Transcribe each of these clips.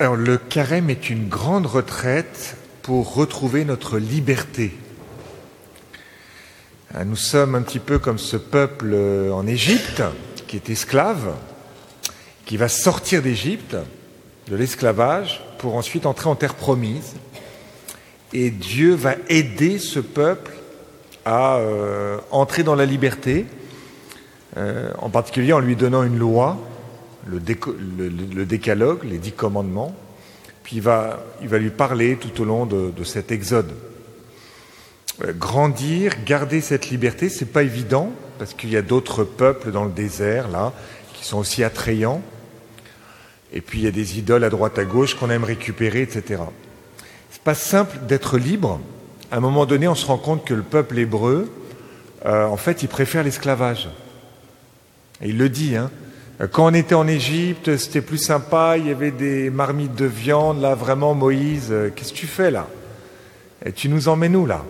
Le carême est une grande retraite pour retrouver notre liberté. Euh, nous sommes un petit peu comme ce peuple euh, en Égypte qui est esclave, qui va sortir d'Égypte, de l'esclavage, pour ensuite entrer en terre promise. Et Dieu va aider ce peuple à euh, entrer dans la liberté, en particulier en lui donnant une loi, le, décalogue, les dix commandements, puis il va, lui parler tout au long de, de cet exode. Euh, grandir, garder cette liberté, c'est pas évident parce qu'il y a d'autres peuples dans le désert là qui sont aussi attrayants. Et puis il y a des idoles à droite à gauche qu'on aime récupérer, etc. C'est pas simple d'être libre. À un moment donné, on se rend compte que le peuple hébreu, euh, en fait, il préfère l'esclavage. Et il le dit. Hein. Quand on était en Égypte, c'était plus sympa. Il y avait des marmites de viande. Là, vraiment, Moïse, euh, qu'est-ce que tu fais là? Et tu nous emmènes où là?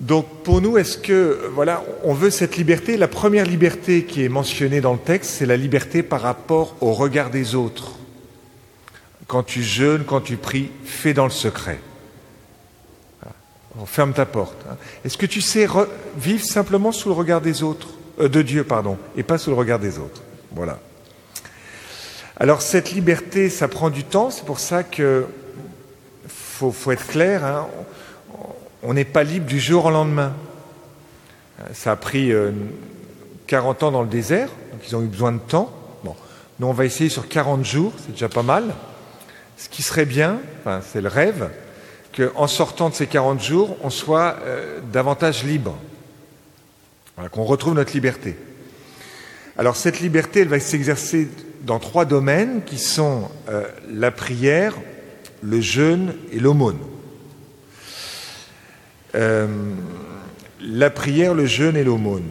Donc pour nous, est-ce que voilà, on veut cette liberté? La première liberté qui est mentionnée dans le texte, c'est la liberté par rapport au regard des autres. Quand tu jeûnes, quand tu pries, fais dans le secret. Ferme ta porte. Hein. Est-ce que tu sais vivre simplement sous le regard des autres, euh, de Dieu, pardon, et pas sous le regard des autres Voilà. Alors cette liberté, ça prend du temps. C'est pour ça que faut, être clair. Hein on n'est pas libre du jour au lendemain. Ça a pris 40 euh, ans dans le désert, donc ils ont eu besoin de temps. Bon, nous on va essayer sur 40 jours, c'est déjà pas mal. Ce qui serait bien, c'est le rêve, qu'en sortant de ces 40 jours, on soit euh, davantage libre, qu'on retrouve notre liberté. Alors cette liberté, elle va s'exercer dans trois domaines qui sont euh, la prière, le jeûne et l'aumône. Euh, la prière, le jeûne et l'aumône.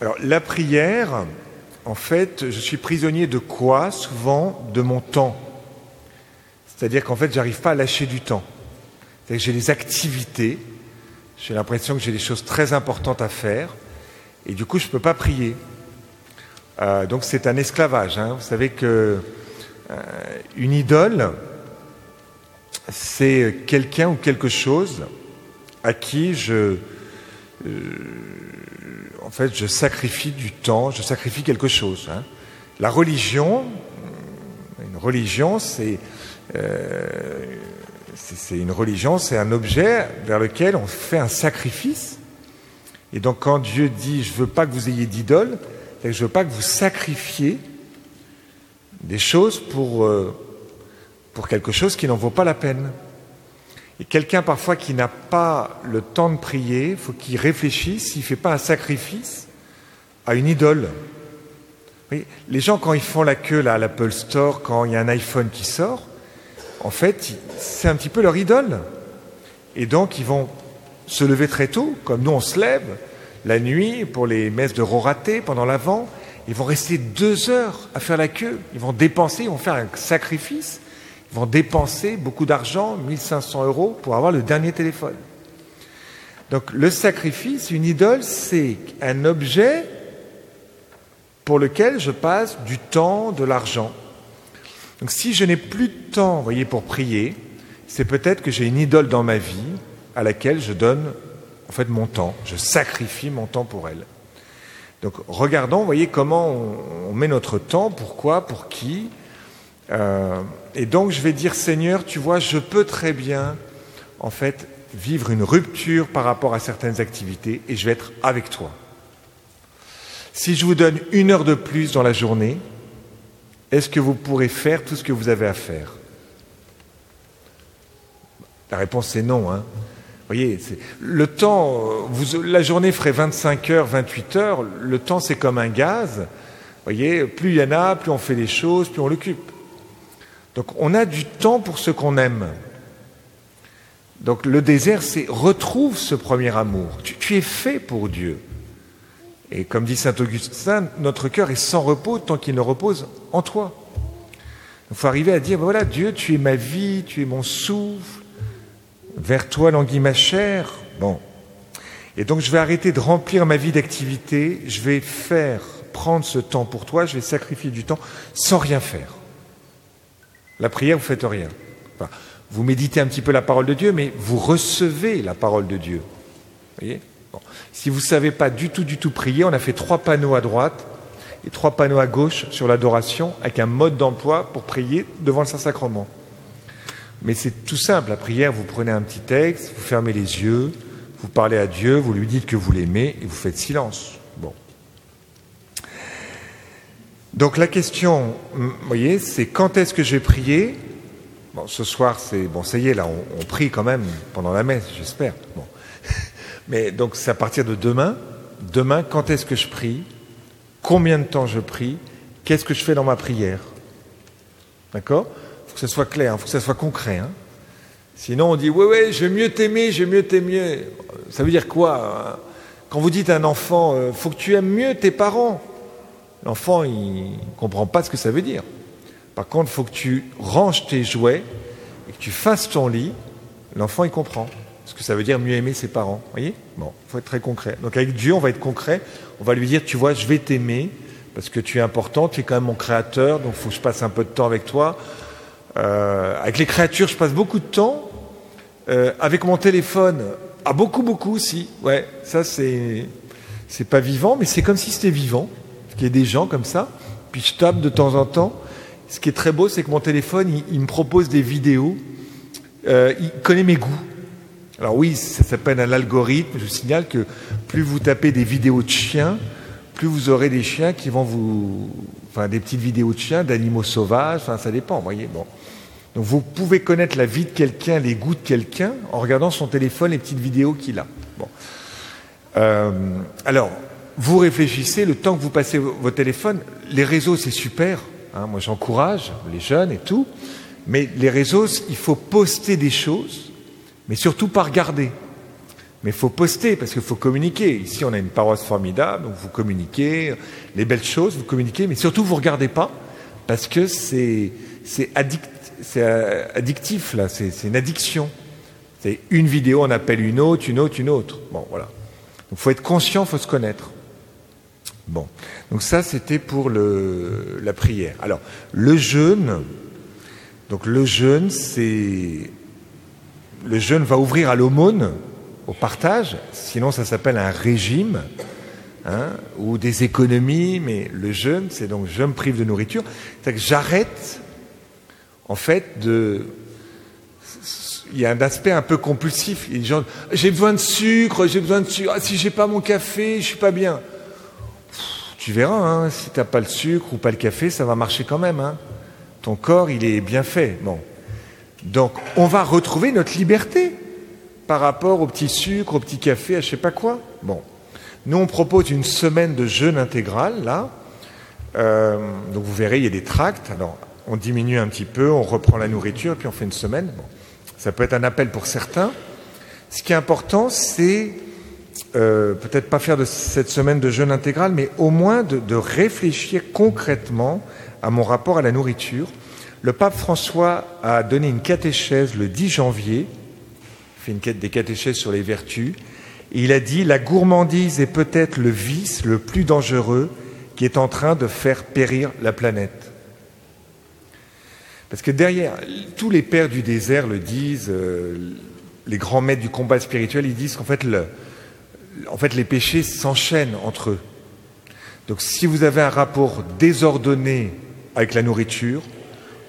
Alors la prière, en fait, je suis prisonnier de quoi? Souvent de mon temps. C'est-à-dire qu'en fait, j'arrive pas à lâcher du temps. C'est-à-dire que j'ai des activités, j'ai l'impression que j'ai des choses très importantes à faire, et du coup, je ne peux pas prier. Euh, donc c'est un esclavage. Hein. Vous savez que euh, une idole, c'est quelqu'un ou quelque chose à qui je, euh, en fait, je sacrifie du temps, je sacrifie quelque chose. Hein. La religion, une religion, c'est euh, c'est une religion, c'est un objet vers lequel on fait un sacrifice. Et donc, quand Dieu dit je veux pas que vous ayez d'idole, je veux pas que vous sacrifiez des choses pour euh, pour quelque chose qui n'en vaut pas la peine. Et quelqu'un parfois qui n'a pas le temps de prier, il faut qu'il réfléchisse s'il ne fait pas un sacrifice à une idole. les gens, quand ils font la queue là, à l'Apple Store, quand il y a un iPhone qui sort, en fait, c'est un petit peu leur idole. Et donc, ils vont se lever très tôt, comme nous on se lève la nuit pour les messes de Roraté pendant l'Avent. Ils vont rester deux heures à faire la queue. Ils vont dépenser, ils vont faire un sacrifice vont dépenser beaucoup d'argent, 1500 euros, pour avoir le dernier téléphone. Donc le sacrifice, une idole, c'est un objet pour lequel je passe du temps, de l'argent. Donc si je n'ai plus de temps, voyez, pour prier, c'est peut-être que j'ai une idole dans ma vie à laquelle je donne en fait mon temps, je sacrifie mon temps pour elle. Donc regardons, voyez comment on, met notre temps, pourquoi, pour qui, euh, et donc je vais dire Seigneur, tu vois, je peux très bien, en fait, vivre une rupture par rapport à certaines activités et je vais être avec toi. Si je vous donne une heure de plus dans la journée, est-ce que vous pourrez faire tout ce que vous avez à faire? La réponse est non. Hein. Voyez, le temps, la journée ferait 25 heures, 28 heures, le temps c'est comme un gaz. Voyez, plus il y en a, plus on fait des choses, plus on l'occupe. Donc on a du temps pour ce qu'on aime. Donc le désert, c'est retrouve ce premier amour. Tu, es fait pour Dieu. Et comme dit saint Augustin, notre cœur est sans repos tant qu'il ne repose en toi. Il faut arriver à dire, voilà, Dieu, tu es ma vie, tu es mon souffle, vers toi languit ma chair. Bon. Et donc je vais arrêter de remplir ma vie d'activité, je vais faire, prendre ce temps pour toi, je vais sacrifier du temps sans rien faire. La prière, vous faites rien. vous méditez un petit peu la parole de Dieu, mais vous recevez la parole de Dieu. Voyez? Si vous ne savez pas du tout, du tout prier, on a fait trois panneaux à droite et trois panneaux à gauche sur l'adoration avec un mode d'emploi pour prier devant le Saint-Sacrement. Mais c'est tout simple, la prière, vous prenez un petit texte, vous fermez les yeux, vous parlez à Dieu, vous lui dites que vous l'aimez et vous faites silence. Bon. Donc la question, vous voyez, c'est quand est-ce que je vais prier? Ce soir, c'est bon, ça y est, là, on, prie quand même pendant la messe, j'espère. Mais donc c'est à partir de demain. Demain, quand est-ce que je prie? Combien de temps je prie? Qu'est-ce que je fais dans ma prière? D'accord? Il faut que ce soit clair, il faut que ce soit concret. Hein. Sinon, on dit Oui, oui, je vais mieux t'aimer, je vais mieux t'aimer. Ça veut dire quoi hein? Quand vous dites à un enfant euh, faut que tu aimes mieux tes parents, l'enfant, il ne comprend pas ce que ça veut dire. Par contre, il faut que tu ranges tes jouets et que tu fasses ton lit. L'enfant, il comprend ce que ça veut dire mieux aimer ses parents. voyez? Bon, il faut être très concret. Donc avec Dieu, on va être concret. On va lui dire, tu vois, je vais t'aimer parce que tu es important, tu es quand même mon créateur, donc il faut que je passe un peu de temps avec toi. Euh, avec les créatures, je passe beaucoup de temps. Euh, avec mon téléphone, ah beaucoup, beaucoup aussi. Ouais, ça c'est c'est pas vivant, mais c'est comme si c'était vivant. Qu'il y ait des gens comme ça. Puis je tape de temps en temps. Ce qui est très beau, c'est que mon téléphone, il, me propose des vidéos. Euh, il connaît mes goûts. Alors oui, ça s'appelle un algorithme. Je signale que plus vous tapez des vidéos de chiens, plus vous aurez des chiens qui vont vous... Enfin, des petites vidéos de chiens, d'animaux sauvages, enfin, ça dépend, vous voyez. Donc vous pouvez connaître la vie de quelqu'un, les goûts de quelqu'un, en regardant son téléphone, les petites vidéos qu'il a. Euh, alors, vous réfléchissez, le temps que vous passez votre téléphone, les réseaux, c'est super. Hein, moi, j'encourage les jeunes et tout. Mais les réseaux, il faut poster des choses mais surtout pas regarder. Mais il faut poster parce qu'il faut communiquer. Ici, on a une paroisse formidable, donc vous communiquez les belles choses, vous communiquez, mais surtout vous regardez pas parce que c'est euh, addictif là, c'est une addiction. C'est une vidéo, on appelle une autre, une autre, une autre. Bon, voilà. Donc, faut être conscient, faut se connaître. Bon, donc ça, c'était pour le, la prière. Alors, le jeûne. Donc, le jeûne, c'est le jeûne va ouvrir à l'aumône, au partage, sinon ça s'appelle un régime hein, ou des économies, mais le jeûne, c'est donc je me prive de nourriture. C'est que j'arrête, en fait, de. Il y a un aspect un peu compulsif. J'ai besoin de sucre, j'ai besoin de sucre. Ah, si j'ai pas mon café, je suis pas bien. tu verras, hein, si t'as pas le sucre ou pas le café, ça va marcher quand même. Hein. Ton corps, il est bien fait. Bon. Donc on va retrouver notre liberté par rapport au petit sucre, au petit café, à je sais pas quoi. Bon, nous on propose une semaine de jeûne intégral là. Euh, donc vous verrez, il y a des tracts. Alors on diminue un petit peu, on reprend la nourriture, puis on fait une semaine. Bon, ça peut être un appel pour certains. Ce qui est important, c'est euh, peut-être pas faire cette semaine de jeûne intégral, mais au moins de réfléchir concrètement à mon rapport à la nourriture le pape François a donné une catéchèse le 10 janvier, fait une des catéchèses sur les vertus, et il a dit La gourmandise est peut-être le vice le plus dangereux qui est en train de faire périr la planète. Parce que derrière, tous les pères du désert le disent, euh, les grands maîtres du combat spirituel, ils disent qu'en fait, en fait, les péchés s'enchaînent entre eux. Donc si vous avez un rapport désordonné avec la nourriture,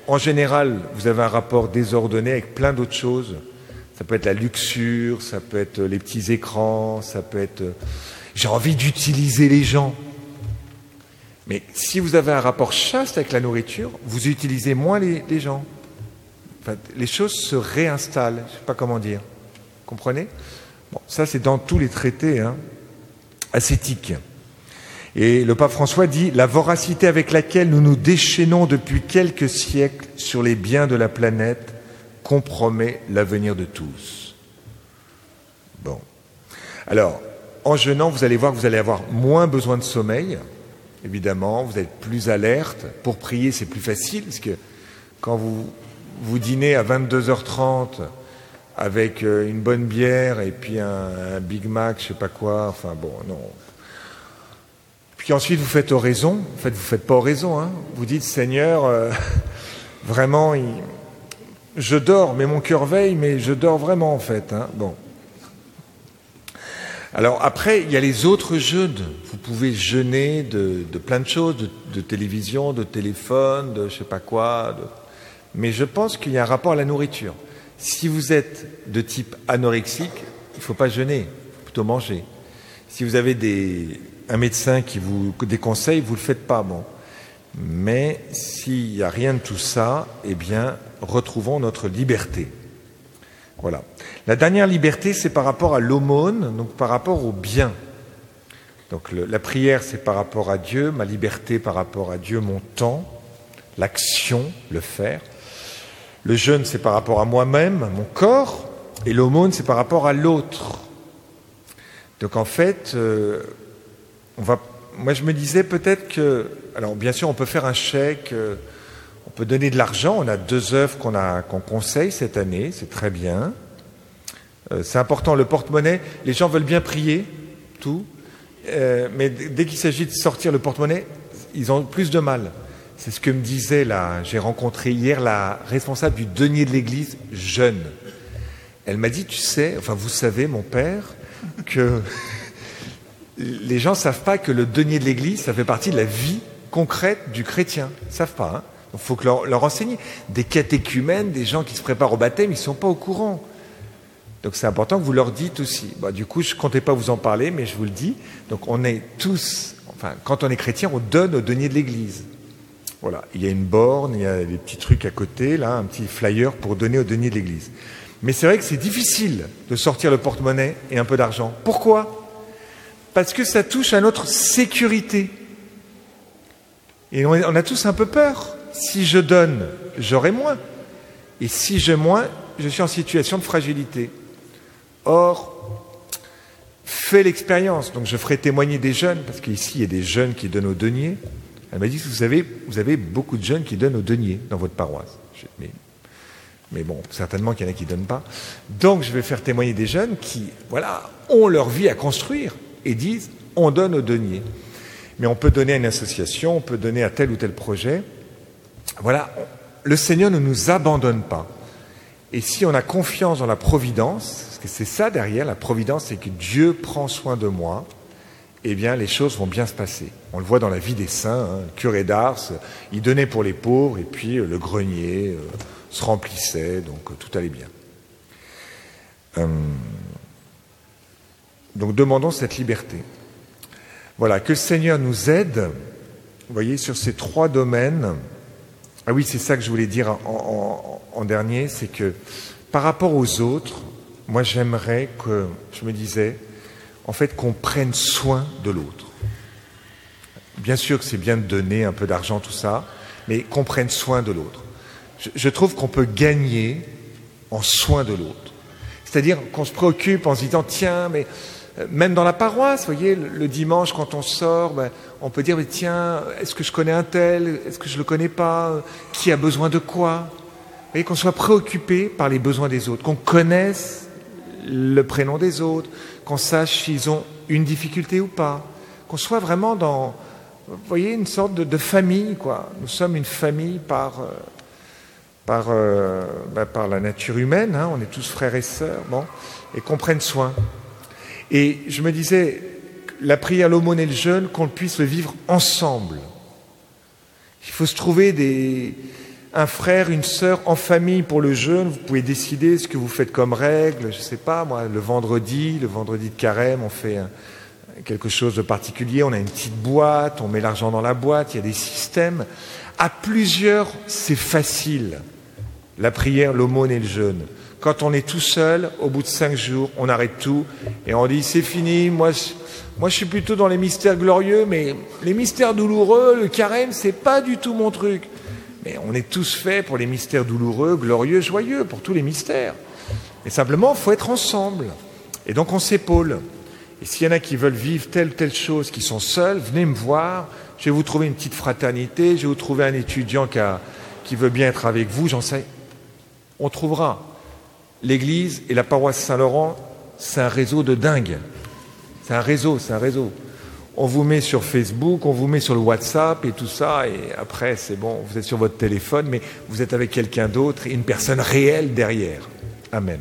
en général, vous avez un rapport désordonné avec plein d'autres choses. Ça peut être la luxure, ça peut être les petits écrans, ça peut être j'ai envie d'utiliser les gens. Mais si vous avez un rapport chaste avec la nourriture, vous utilisez moins les, gens. les choses se réinstallent, je ne sais pas comment dire. Comprenez? Bon, Ça, c'est dans tous les traités hein, ascétiques. Et le pape François dit La voracité avec laquelle nous nous déchaînons depuis quelques siècles sur les biens de la planète compromet l'avenir de tous. Bon. Alors, en jeûnant, vous allez voir que vous allez avoir moins besoin de sommeil, évidemment, vous êtes plus alerte. Pour prier, c'est plus facile, parce que quand vous, vous dînez à 22h30 avec euh, une bonne bière et puis un, Big Mac, je sais pas quoi, enfin bon, non, puis ensuite, vous faites oraison. En fait, vous ne faites pas oraison. Hein. Vous dites, Seigneur, euh, vraiment, je dors, mais mon cœur veille, mais je dors vraiment en fait. Hein. Bon. Alors après, il y a les autres jeûnes. Vous pouvez jeûner de, plein de choses, de, télévision, de téléphone, de je sais pas quoi. Mais je pense qu'il y a un rapport à la nourriture. Si vous êtes de type anorexique, il ne faut pas jeûner, plutôt manger. Si vous avez un médecin qui vous déconseille, vous ne le faites pas. Bon. Mais s'il n'y a rien de tout ça, eh bien, retrouvons notre liberté. Voilà. La dernière liberté, c'est par rapport à l'aumône, donc par rapport au bien. Donc la prière, c'est par rapport à Dieu, ma liberté par rapport à Dieu, mon temps, l'action, le faire. Le jeûne, c'est par rapport à moi-même, mon corps, et l'aumône, c'est par rapport à l'autre. Donc en fait, euh, on va, moi je me disais peut-être que, alors bien sûr, on peut faire un chèque, euh, on peut donner de l'argent. On a deux œuvres qu'on qu'on conseille cette année, c'est très bien. Euh, c'est important, le porte-monnaie. Les gens veulent bien prier, tout, mais dès qu'il s'agit de sortir le porte-monnaie, ils ont plus de mal. C'est ce que me disait là. J'ai rencontré hier la responsable du denier de l'Église, jeune. Elle m'a dit, tu sais, enfin vous savez, mon père, que les gens ne savent pas que le denier de l'Église, ça fait partie de la vie concrète du chrétien. Ils ne savent pas. Hein. Il faut que leur, leur. Des catéchumènes, des gens qui se préparent au baptême, ils ne sont pas au courant. Donc c'est important que vous leur dites aussi. Bah, du coup, je ne comptais pas vous en parler, mais je vous le dis. Donc on est tous, enfin, quand on est chrétien, on donne au denier de l'Église. Voilà, il y a une borne, il y a des petits trucs à côté, là, un petit flyer pour donner au denier de l'Église. Mais c'est vrai que c'est difficile de sortir le porte-monnaie et un peu d'argent. Pourquoi? Parce que ça touche à notre sécurité. Et on a tous un peu peur. Si je donne, j'aurai moins. Et si j'ai moins, je suis en situation de fragilité. Or, fais l'expérience. Donc je ferai témoigner des jeunes, parce qu'ici il y a des jeunes qui donnent au denier. Elle m'a dit, vous avez, vous avez beaucoup de jeunes qui donnent au denier dans votre paroisse. Mais, mais bon, certainement qu'il y en a qui ne donnent pas. Donc je vais faire témoigner des jeunes qui, voilà, ont leur vie à construire et disent, on donne au denier. Mais on peut donner à une association, on peut donner à tel ou tel projet. Voilà, le Seigneur ne nous abandonne pas. Et si on a confiance dans la providence, parce que c'est ça derrière, la providence, c'est que Dieu prend soin de moi, eh bien, les choses vont bien se passer. On le voit dans la vie des saints. Hein. Curé d'Ars, il donnait pour les pauvres, et puis euh, le grenier euh, se remplissait, donc euh, tout allait bien. donc demandons cette liberté. Voilà, que le Seigneur nous aide, vous voyez, sur ces trois domaines. Ah oui, c'est ça que je voulais dire en dernier, c'est que par rapport aux autres, moi j'aimerais que, je me disais, en fait, qu'on prenne soin de l'autre. Bien sûr que c'est bien de donner un peu d'argent, tout ça, mais qu'on prenne soin de l'autre. Je, trouve qu'on peut gagner en soin de l'autre. C'est-à-dire qu'on se préoccupe en se disant, tiens, mais euh, même dans la paroisse, vous voyez, le, dimanche, quand on sort, ben, on peut dire, mais tiens, est-ce que je connais un tel? Est-ce que je ne le connais pas? Qui a besoin de quoi? Vous voyez, qu'on soit préoccupé par les besoins des autres, qu'on connaisse le prénom des autres, qu'on sache s'ils ont une difficulté ou pas, qu'on soit vraiment dans, vous voyez, une sorte de, famille, quoi. Nous sommes une famille par, euh, par, euh, ben, par la nature humaine, hein. on est tous frères et sœurs, bon, et qu'on prenne soin. Et je me disais, la prière, l'aumône et le jeûne, qu'on puisse le vivre ensemble. Il faut se trouver un frère, une sœur en famille pour le jeûne, vous pouvez décider ce que vous faites comme règle, je ne sais pas, moi, le vendredi, le vendredi de carême, on fait quelque chose de particulier, on a une petite boîte, on met l'argent dans la boîte, il y a des systèmes. À plusieurs, c'est facile, la prière, l'aumône et le jeûne. Quand on est tout seul, au bout de cinq jours, on arrête tout et on dit c'est fini, moi, je suis plutôt dans les mystères glorieux, mais les mystères douloureux, le carême, c'est pas du tout mon truc. Mais on est tous faits pour les mystères douloureux, glorieux, joyeux, pour tous les mystères. Mais simplement, il faut être ensemble. Et donc on s'épaule. Et s'il y en a qui veulent vivre telle telle chose, qui sont seuls, venez me voir. Je vais vous trouver une petite fraternité. Je vais vous trouver un étudiant qui, qui veut bien être avec vous. J'en sais. On trouvera. L'Église et la paroisse Saint-Laurent, c'est un réseau de dingue. C'est un réseau, c'est un réseau. on vous met sur Facebook, on vous met sur le WhatsApp et tout ça, et après c'est bon, vous êtes sur votre téléphone, mais vous êtes avec quelqu'un d'autre et une personne réelle derrière. Amen.